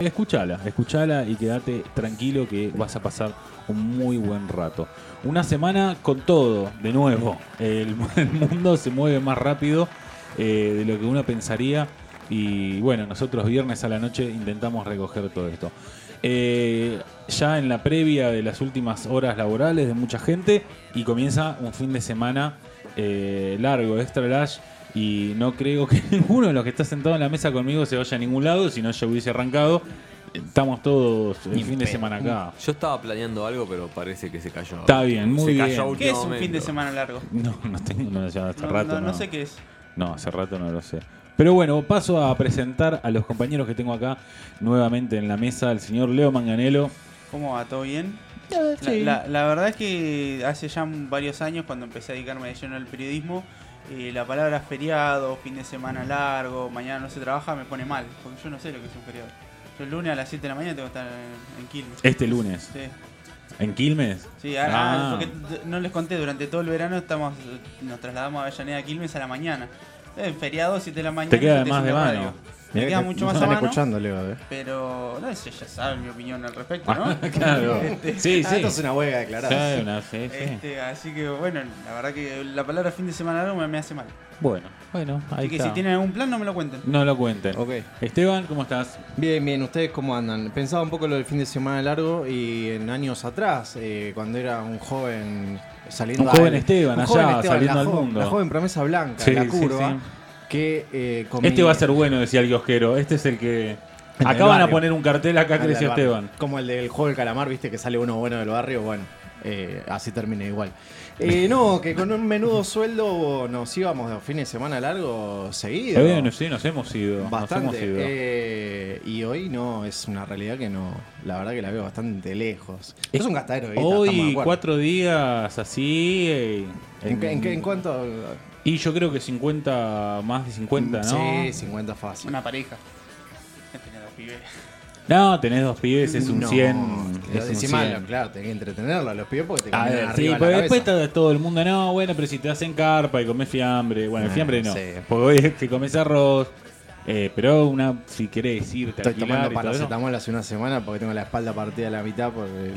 Escuchala, escuchala y quédate tranquilo que vas a pasar un muy buen rato. Una semana con todo, de nuevo. El, el mundo se mueve más rápido eh, de lo que uno pensaría. Y bueno, nosotros viernes a la noche intentamos recoger todo esto. Eh, ya en la previa de las últimas horas laborales de mucha gente y comienza un fin de semana eh, largo, extra large. Y no creo que ninguno de los que está sentado en la mesa conmigo se vaya a ningún lado, si no ya hubiese arrancado. Estamos todos el fin de semana acá. Yo estaba planeando algo, pero parece que se cayó. Está bien, muy se bien. Cayó ¿Qué es un fin de semana largo? No, no tengo, no, ya hace No, rato no, no. no sé qué es. No, hace rato no lo sé. Pero bueno, paso a presentar a los compañeros que tengo acá nuevamente en la mesa, el señor Leo Manganelo. ¿Cómo va? ¿Todo bien? La, la- la verdad es que hace ya varios años, cuando empecé a dedicarme de lleno al periodismo, eh, la palabra feriado, fin de semana largo, mañana no se trabaja, me pone mal, porque yo no sé lo que es un feriado. Yo el lunes a las 7 de la mañana tengo que estar en, en Quilmes. Este lunes. Sí, ¿En Quilmes? sí ah, Ah. porque no les conté, durante todo el verano estamos nos trasladamos a Avellaneda a Quilmes a la mañana. Eh, feriado, 7 de la mañana. Te queda más de mano. Mirá queda que mucho más a están mano. escuchando, Leo, eh. Pero no sé, ya saben mi opinión al respecto, ¿no? claro. Sí, Ah, sí. esto es una huelga declarada. Sí, una- sí, sí. Este, así que bueno, la verdad que la palabra fin de semana largo me, hace mal. Bueno, bueno, ahí Así que está. si tienen algún plan no me lo cuenten. No lo cuenten. Ok. Esteban, ¿cómo estás? Bien, bien, ¿ustedes cómo andan? Pensaba un poco lo del fin de semana largo y en años atrás, eh, cuando era un joven saliendo Un joven al- Esteban un allá, joven Esteban, saliendo la al jo- mundo. La joven promesa blanca, Sí, la sí, curva, sí. Que eh, Este va a ser bueno, decía el kiosquero. Este es el que. El del Acaban a poner un cartel acá, creció. Esteban. Como el del juego del calamar, viste, que sale uno bueno del barrio, bueno, eh, así termina igual. Eh, no, que con un menudo sueldo nos íbamos de fin de semana largo seguido. Bien, sí, nos hemos ido. Nos hemos Bastante. ido. eh, y hoy no, es una realidad que no, la verdad que la veo bastante lejos. Es un gastadero de guita, Hoy, cuatro días así. ¿En, en, en cuánto? Y yo creo que 50, más de 50, ¿no? Sí, 50 fácil. Una pareja. Tenía dos pibes. No, tenés dos pibes, es un No, 100. que Es un encima, 100. claro, tenés que entretenerlo a los pibes porque te A ver, arriba sí, de la porque después cabeza. está todo el mundo, no, bueno, pero si te hacen carpa y comes fiambre, bueno, el Ah, fiambre no, sí. porque hoy es que comes arroz, eh, pero una, si querés irte a Estoy alquilar tomando paracetamol hace una semana porque tengo la espalda partida a la mitad por el,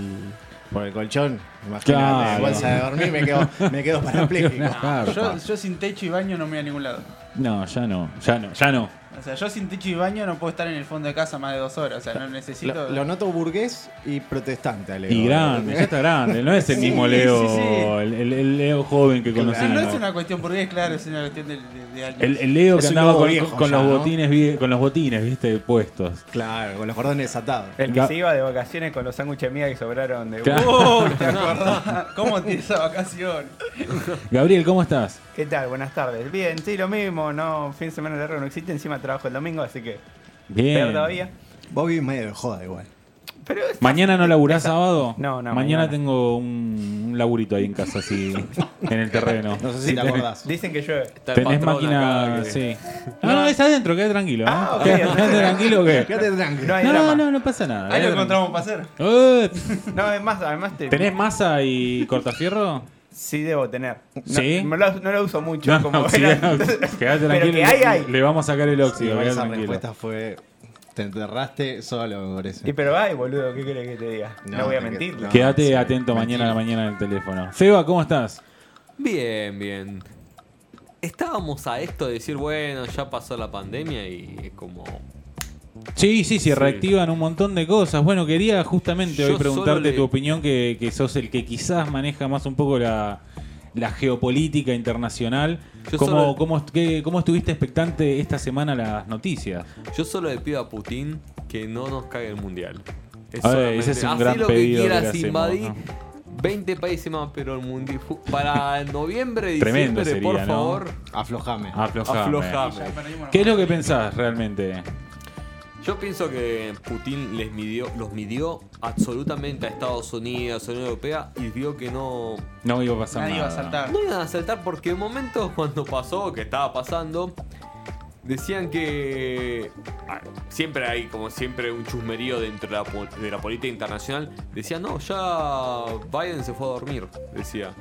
por el colchón. Imagínate, Claro. bolsa de dormir, me quedo, me quedo parapléjico. Una carpa. Yo, yo sin techo y baño no me voy a ningún lado. No, ya no, ya no, ya no. O sea, yo sin techo y baño no puedo estar en el fondo de casa más de dos horas. O sea, no necesito. Lo, lo noto burgués y protestante, Alejo. Y grande, ya está grande, no es el Sí, mismo sí, Leo, sí. El, el- el Leo joven que Claro. conocimos. no es una cuestión burgués, claro, es una cuestión de, de, de años. El, el Leo Es que andaba con, viejo con ya, los ¿no? botines, con los botines, viste, puestos. Claro, con los cordones desatados. El que se iba de vacaciones con los sándwiches mías que sobraron de Claro. Oh, ¿te acordás? ¿Cómo tiene esa vacación? Gabriel, ¿cómo estás? ¿Qué tal? Buenas tardes. Bien, sí, lo mismo, no, fin de semana largo no existe, encima trabajo el domingo, así que Bien. peor todavía. Vos vivís medio de joda igual. Pero es- ¿Mañana no laburás sábado? No, no, Mañana, mañana. tengo un, un laburito ahí en casa, así, en el terreno. No sé si te acordás. dicen que llueve. Está el Tenés patrón máquina, acá que- sí. No, no, es adentro, queda tranquilo. ¿eh? Ah, ok, quédate tranquilo que... Quédate tranquilo. No hay No, drama. no, no pasa nada. Ahí lo quédate encontramos para hacer. tranquilo. Eh, No, además, además te- ¿Tenés masa y cortafierro? Sí debo tener. No, ¿Sí? No, lo, no lo uso mucho, No, como Pero tranquilo. que hay, le- hay. Le vamos a sacar el Sí, óxido. quédate esa tranquilo. respuesta fue. Te enterraste solo, me parece. Y pero hay, boludo, ¿qué querés que te diga? No, No, voy a que- mentir. no. Quédate sí, atento mañana a la mañana en el teléfono. Seba, ¿cómo estás? Bien, bien. Estábamos a esto de decir, bueno, ya pasó la pandemia y es como. Sí, sí, sí, reactivan un montón de cosas. Bueno, quería justamente Yo hoy preguntarte le- tu opinión, que, que sos el que quizás maneja más un poco la, la geopolítica internacional. ¿Cómo, solo- cómo, qué- cómo estuviste expectante esta semana las noticias? Yo solo le pido a Putin que no nos caiga el mundial. Es A ver, solamente- ese es un gran lo pedido que que quieras, hacemos, invadí ¿no? 20 países más, pero el mundial para noviembre, Tremendo diciembre, por favor, Aflojame. Aflojame. aflojame. ¿Qué es lo que pensás realmente? Yo pienso que Putin les midió, los midió absolutamente a Estados Unidos, a la Unión Europea, y vio que no, No iba a pasar Nadie iba a nada. saltar. no iban a saltar porque en momentos cuando pasó, que estaba pasando, decían que ah, siempre hay como siempre un chusmerío dentro de la, de la política internacional. Decían, no, ya Biden se fue a dormir, decía.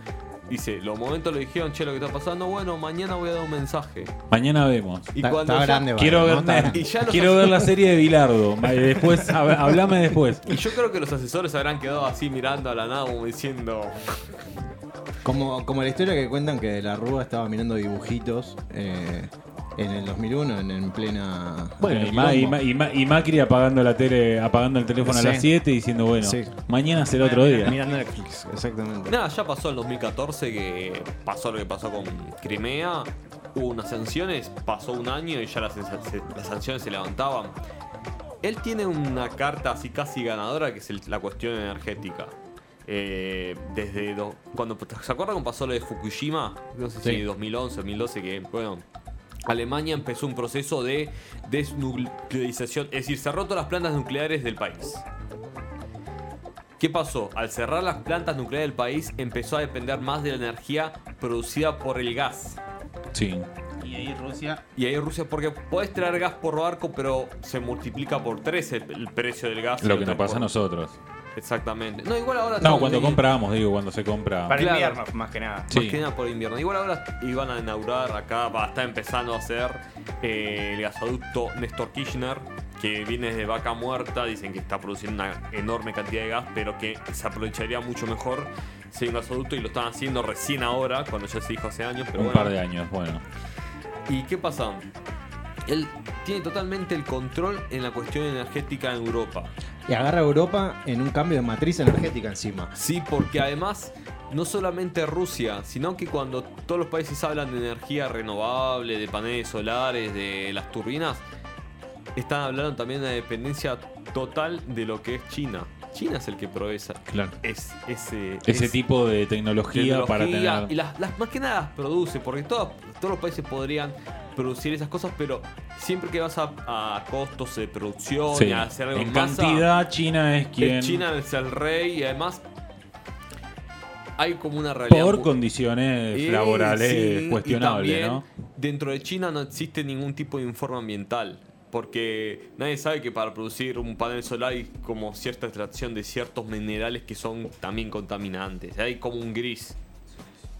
Dice, los momentos le dijeron, che, lo que está pasando, bueno, mañana voy a dar un mensaje. Mañana vemos. Y Está- cuando está ya- grande, Quiero Vale, ver, ¿no? Está grande. Y ya los quiero ver la serie de Bilardo. Después, hab- hablame después. Y yo creo que los asesores habrán quedado así mirando a la nada como diciendo, Como, como la historia que cuentan que la Rúa estaba mirando dibujitos eh, en el 2001, en, en plena. Bueno, en y, Ma- y quilombo. Ma- y Ma- y Macri apagando la tele, apagando el teléfono Sí. a las 7 diciendo, bueno, Sí. mañana será otro día. Mirando Netflix, exactamente. nada, ya pasó el 2014 que pasó lo que pasó con Crimea, hubo unas sanciones, pasó un año y ya las, sanciones se levantaban. Él tiene una carta así casi ganadora que es el- la cuestión energética. Eh, desde do- cuando se acuerdan cuando pasó lo de Fukushima, no sé si Sí. 2011, 2012 que bueno, Alemania empezó un proceso de desnuclearización, es decir, cerró todas las plantas nucleares del país. ¿Qué pasó? Al cerrar las plantas nucleares del país, empezó a depender más de la energía producida por el gas. Sí. Y ahí Rusia. Y ahí Rusia, porque podés traer gas por barco, pero se multiplica por 3 el, el precio del gas. Lo que nos pasa a nosotros. Exactamente. No, igual ahora. No, cuando compramos, digo, cuando se compra. Para Claro. invierno, más que nada. Más que nada por invierno. Igual ahora iban a inaugurar acá, va, está empezando a hacer eh, el gasoducto Néstor Kirchner, que viene desde Vaca Muerta. Dicen que está produciendo una enorme cantidad de gas, pero que se aprovecharía mucho mejor si hay un gasoducto y lo están haciendo recién ahora, cuando ya se dijo hace años. Pero Un bueno. par de años, bueno. ¿Y qué pasa? Él tiene totalmente el control en la cuestión energética en Europa. Y agarra a Europa en un cambio de matriz energética encima. Sí, porque además no solamente Rusia, sino que cuando todos los países hablan de energía renovable, de paneles solares, de las turbinas, están hablando también de dependencia total de lo que es China. China es el que provee esa- Claro. es, ese, Ese es- tipo de tecnología, para tener. Y las, las- más que nada las produce, porque todos, todos los países podrían producir esas cosas, pero siempre que vas a, a costos de producción Sí. y a hacer algo En masa, cantidad, China es quien. China es el rey y además hay como una realidad. por condiciones Eh, laborales sí, cuestionables, ¿no? Dentro de China no existe ningún tipo de informe ambiental. Porque nadie sabe que para producir un panel solar hay como cierta extracción de ciertos minerales que son también contaminantes. Hay como un gris.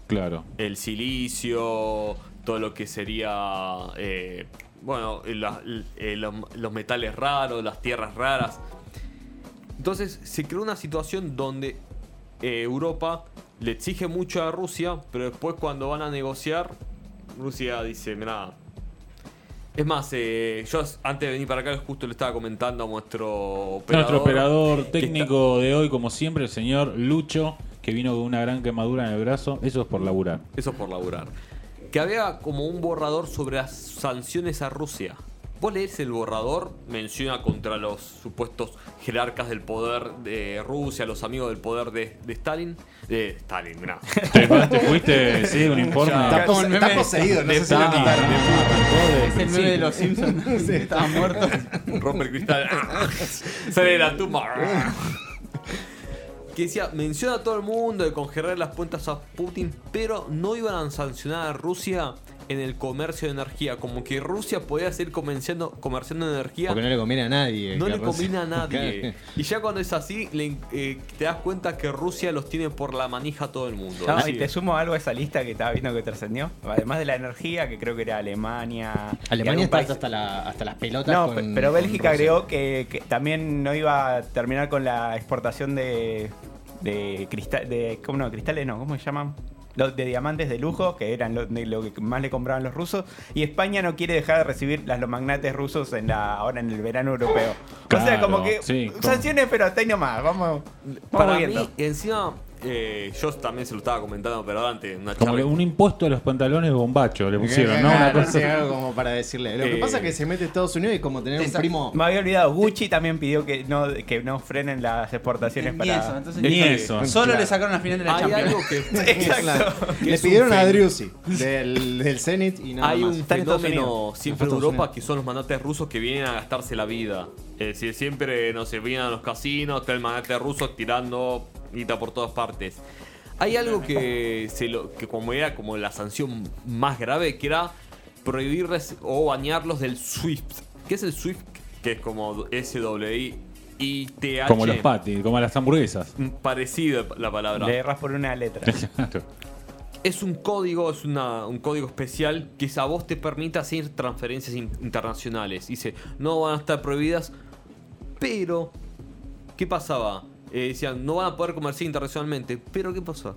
Claro. El silicio, todo lo que sería, eh, bueno, la- eh, los, los metales raros, las tierras raras. Entonces se creó una situación donde eh, Europa le exige mucho a Rusia, pero después cuando van a negociar, Rusia dice, mira, es más, eh, yo antes de venir para acá justo le estaba comentando a nuestro operador. Nuestro operador técnico de hoy, como siempre, el señor Lucho, que vino con una gran quemadura en el brazo. Eso es por laburar. Eso por laburar. Que había como un borrador sobre las sanciones a Rusia. Vos lees el borrador, menciona contra los supuestos jerarcas del poder de Rusia, los amigos del poder de, de Stalin. De Stalin, mirá. ¿Te, te fuiste, sí, un informe? Está, pos- el está meme poseído, no de sé si lo quitaron. Es el meme de los Simpsons. Estaba muerto. Rompe el cristal. Sale de la tumba. Que decía, menciona a todo el mundo de congelar las cuentas a Putin, pero no iban a sancionar a Rusia en el comercio de energía. Como que Rusia podía seguir comerciando, comerciando energía. Porque no le conviene a nadie. No le conviene a nadie. Y ya cuando es así, le- eh, te das cuenta que Rusia los tiene por la manija a todo el mundo. No, Así y te sumo algo a esa lista que estaba viendo que trascendió. Además de la energía, que creo que era Alemania. Alemania está país- hasta, la- hasta las pelotas. No, con- pe- pero Bélgica agregó que, que también no iba a terminar con la exportación de, de cristal, de ¿cómo no? cristales, no, ¿cómo se llaman? Los de diamantes de lujo, que eran lo, de lo que más le compraban los rusos, y España no quiere dejar de recibir las, los magnates rusos en la, ahora en el verano europeo. o sea, como que sí, como- sanciones, pero hasta ahí nomás, vamos, vamos Para viendo. mí, encima, eh, yo también se lo estaba comentando, pero antes, una Como charla. que un impuesto a los pantalones bombacho le pusieron, ¿no? Una Claro, cosa- sí, algo como para decirle. Lo que Eh, pasa es que se mete a Estados Unidos y como tener un Exacto. primo. Me había olvidado, Gucci también pidió que no, que no frenen las exportaciones Ni para... eso, entonces- Ni eso. Solo Claro. le sacaron la final de la Hay Champions. algo que. Exacto. que Le es un pidieron a Driussi del, del Zenit y nada Hay más. un Está en Estados fenómeno siempre en Estados Europa Unidos. que son los magnates rusos que vienen a gastarse la vida. Es decir, siempre, no sé, vienen a los casinos, está el magnate ruso tirando guita por todas partes. Hay algo que, se lo, que como era como la sanción más grave, que era prohibirles o bañarlos del SWIFT. ¿Qué es el SWIFT? Que es como S-W-I-T-H. Como los patis, como las hamburguesas. Mm, Parecido la palabra. Le erras por una letra. Es un código, es una- un código especial que a vos te permite hacer transferencias in- internacionales. Dice, no van a estar prohibidas, pero ¿qué pasaba? Eh, decían, no van a poder comerciar internacionalmente, pero ¿qué pasó?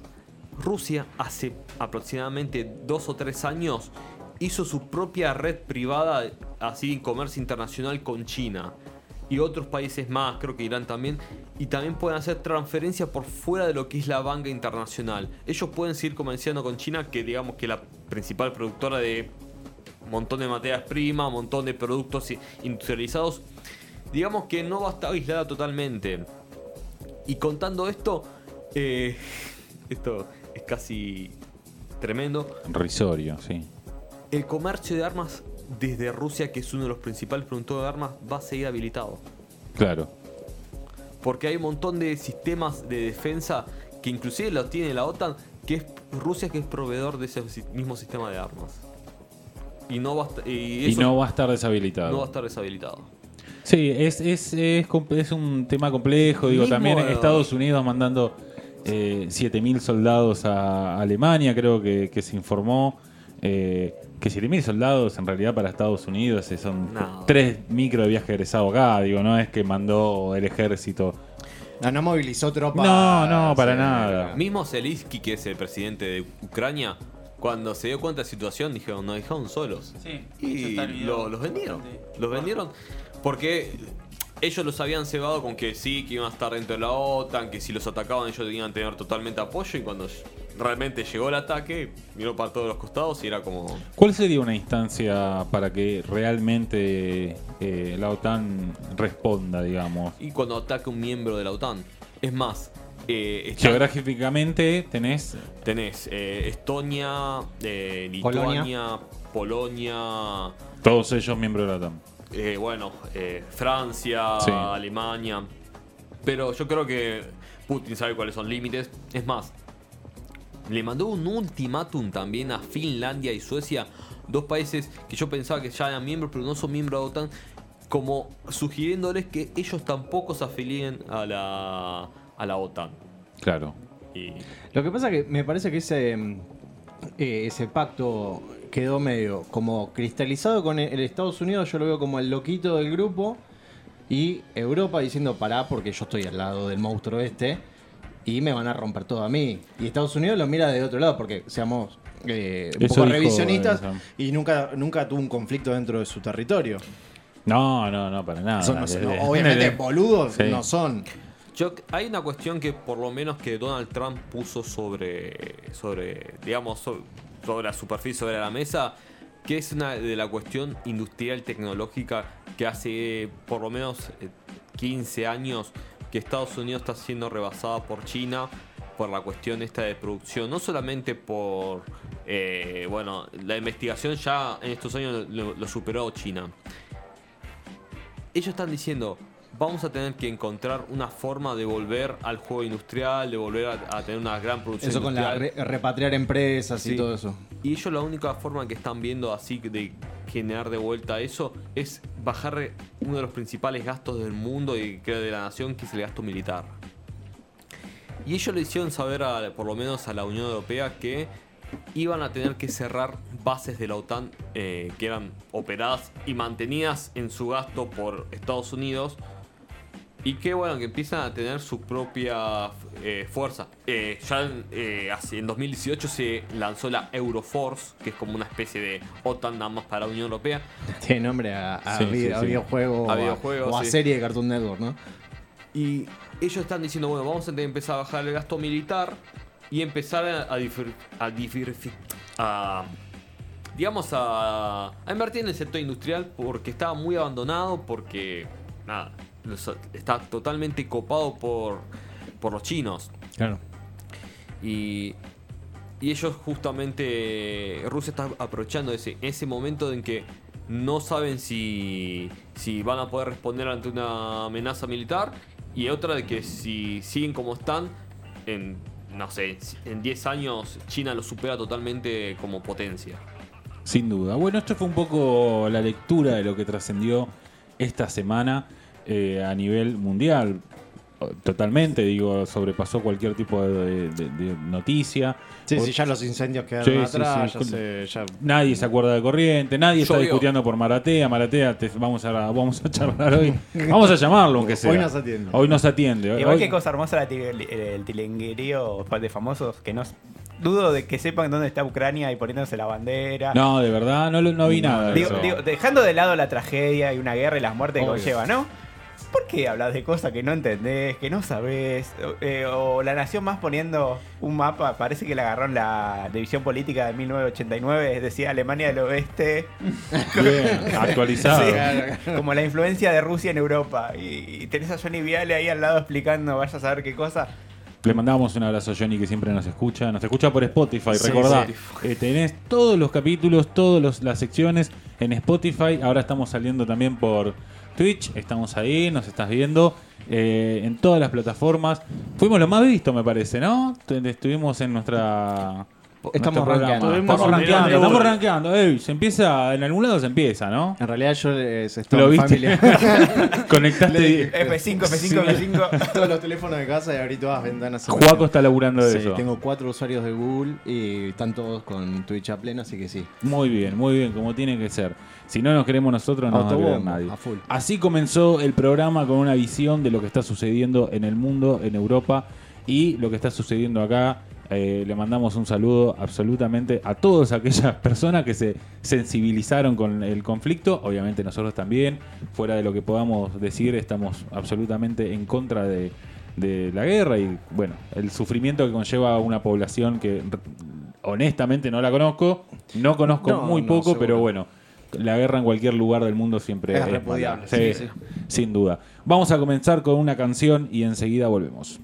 Rusia hace aproximadamente dos o tres años hizo su propia red privada así en comercio internacional con China y otros países más, creo que Irán también, y también pueden hacer transferencias por fuera de lo que es la banca internacional. Ellos pueden seguir comerciando con China, que digamos que es la principal productora de un montón de materias primas, un montón de productos industrializados. Digamos que no va a estar aislada totalmente. Y contando esto, eh, esto es casi tremendo. Risorio, sí. El comercio de armas desde Rusia, que es uno de los principales productores de armas, va a seguir habilitado. Claro. Porque hay un montón de sistemas de defensa que inclusive los tiene la OTAN, que es Rusia que es proveedor de ese mismo sistema de armas. Y no va a, y no va a estar deshabilitado. no va a estar deshabilitado. Sí, es, es, es, es un tema complejo. Digo, Mismo, también Estados Unidos mandando eh, 7.000 soldados a Alemania, creo que, que se informó. eh, que 7.000 soldados en realidad para Estados Unidos eh, son No. tres micro de viaje egresado acá. Digo, no es que mandó el ejército. No, no movilizó tropas. No, no, para nada. Mismo Zelensky, que es el presidente de Ucrania, cuando se dio cuenta de la situación, dijeron, nos dejaron solos. Sí, Y lo- los vendieron. Los vendieron porque ellos los habían cebado con que sí, que iban a estar dentro de la OTAN, que si los atacaban ellos iban a tener totalmente apoyo y cuando realmente llegó el ataque, miró para todos los costados y era como... ¿Cuál sería una instancia para que realmente eh, la OTAN responda, digamos? Y cuando ataca un miembro de la OTAN. Es más, eh, Geográficamente tenés tenés eh, Estonia, eh, Lituania, Polonia, todos ellos miembros de la OTAN. Eh, bueno, eh, Francia, Sí. Alemania. Pero yo creo que Putin sabe cuáles son límites. Es más, le mandó un ultimátum también a Finlandia y Suecia, dos países que yo pensaba que ya eran miembros, pero no son miembros de la OTAN, como sugiriéndoles que ellos tampoco se afilien a la, a la OTAN. Claro. Y Lo que pasa que me parece que ese, mm, eh, ese pacto quedó medio como cristalizado con el, el Estados Unidos, yo lo veo como el loquito del grupo, y Europa diciendo pará porque yo estoy al lado del monstruo este y me van a romper todo a mí. Y Estados Unidos lo mira de otro lado porque seamos eh, un poco dijo, revisionistas eh, y nunca, nunca tuvo un conflicto dentro de su territorio. No, no, no, para nada. Son- no- Desde- no, obviamente boludos Sí. no son. Yo, hay una cuestión que por lo menos que Donald Trump puso sobre, sobre digamos, so- sobre, la superficie, sobre la mesa, que es una de la cuestión industrial tecnológica que hace por lo menos eh, 15 años que Estados Unidos está siendo rebasada por China por la cuestión esta de producción, no solamente por, eh, bueno, la investigación ya en estos años lo superó China, ellos están diciendo, vamos a tener que encontrar una forma de volver al juego industrial, de volver a, a tener una gran producción Eso con la re- repatriar empresas y todo eso. Y ellos la única forma que están viendo así de generar de vuelta eso es bajar uno de los principales gastos del mundo y creo de la nación, que es el gasto militar. Y ellos le hicieron saber, a- por lo menos a la Unión Europea, que iban a tener que cerrar bases de la OTAN eh, que eran operadas y mantenidas en su gasto por Estados Unidos. Y que bueno, que empiezan a tener su propia eh, fuerza. Eh, ya en, eh, en 2018 se lanzó la Euroforce, que es como una especie de OTAN nada más para la Unión Europea. Tiene nombre a, a Sí, vi- sí, a sí. videojuego, A o a- videojuego, o a sí. serie de Cartoon Network, ¿no? Y ellos están diciendo, bueno, vamos a empezar a bajar el gasto militar y empezar a, a, difir- a difir- a- digamos, a, a invertir en el sector industrial porque estaba muy abandonado, porque, nada, está totalmente copado por, por los chinos. Claro. Y, y ellos justamente, Rusia está aprovechando ese, ese momento en que no saben si, si van a poder responder ante una amenaza militar y otra de que si siguen como están, en, no sé, en 10 años China lo supera totalmente como potencia. Sin duda. Bueno, esto fue un poco la lectura de lo que trascendió esta semana eh, a nivel mundial. totalmente, digo, sobrepasó cualquier tipo de, de- de noticia. Sí, O- sí, ya los incendios quedaron Sí, atrás, sí. ya se- ya- Nadie se acuerda de corriente, nadie está discutiendo por Maratea. Maratea, te- vamos, a, vamos a charlar hoy. Vamos a llamarlo, aunque sea. Hoy nos atiende. Hoy nos atiende. Igual Hoy- que cosa hermosa la til- el, el tilenguerío de famosos que no dudo de que sepan dónde está Ucrania y poniéndose la bandera. No, de verdad, no, lo- no vi nada. de Digo, eso. digo, dejando de lado la tragedia y una guerra y las muertes que conlleva, ¿no? ¿Por qué hablas de cosas que no entendés, que no sabés? O, eh, o la nación más poniendo un mapa, parece que le agarraron la división política de 1989, decía Alemania del Oeste, Bien, actualizado. Sí, como la influencia de Rusia en Europa. Y, y tenés a Johnny Viale ahí al lado explicando, vaya a saber qué cosa. Le mandamos un abrazo a Johnny que siempre nos escucha. Nos escucha por Spotify, Sí, recordá. sí. eh, tenés todos los capítulos, todas las secciones en Spotify. Ahora estamos saliendo también por Twitch. Estamos ahí, nos estás viendo. eh, en todas las plataformas. Fuimos lo más visto, me parece, ¿no? Estuvimos en nuestra. Estamos rankeando. Estamos rankeando, estamos rankeando. Ey, se empieza, en algún lado se empieza, ¿no? En realidad yo les ¿Lo estoy en viste? Conectaste. F5, F5, F5. Todos los teléfonos de casa y abrí todas las ventanas. Juaco está laburando de Sí, eso. tengo cuatro usuarios de Google y están todos con Twitch a pleno, así que sí. Muy bien, muy bien, como tiene que ser. Si no nos queremos nosotros, no nos va a nadie. a full. Así comenzó el programa con una visión de lo que está sucediendo en el mundo, en Europa y lo que está sucediendo acá. Eh, le mandamos un saludo absolutamente a todas aquellas personas que se sensibilizaron con el conflicto. Obviamente nosotros también. Fuera de lo que podamos decir, estamos absolutamente en contra de, de la guerra y bueno, el sufrimiento que conlleva a una población que honestamente no la conozco. No conozco No, muy no, poco, seguro. pero bueno. La guerra en cualquier lugar del mundo siempre Es es, repudiable, mala. Sí, sí, sí. sin duda. Vamos a comenzar con una canción y enseguida volvemos.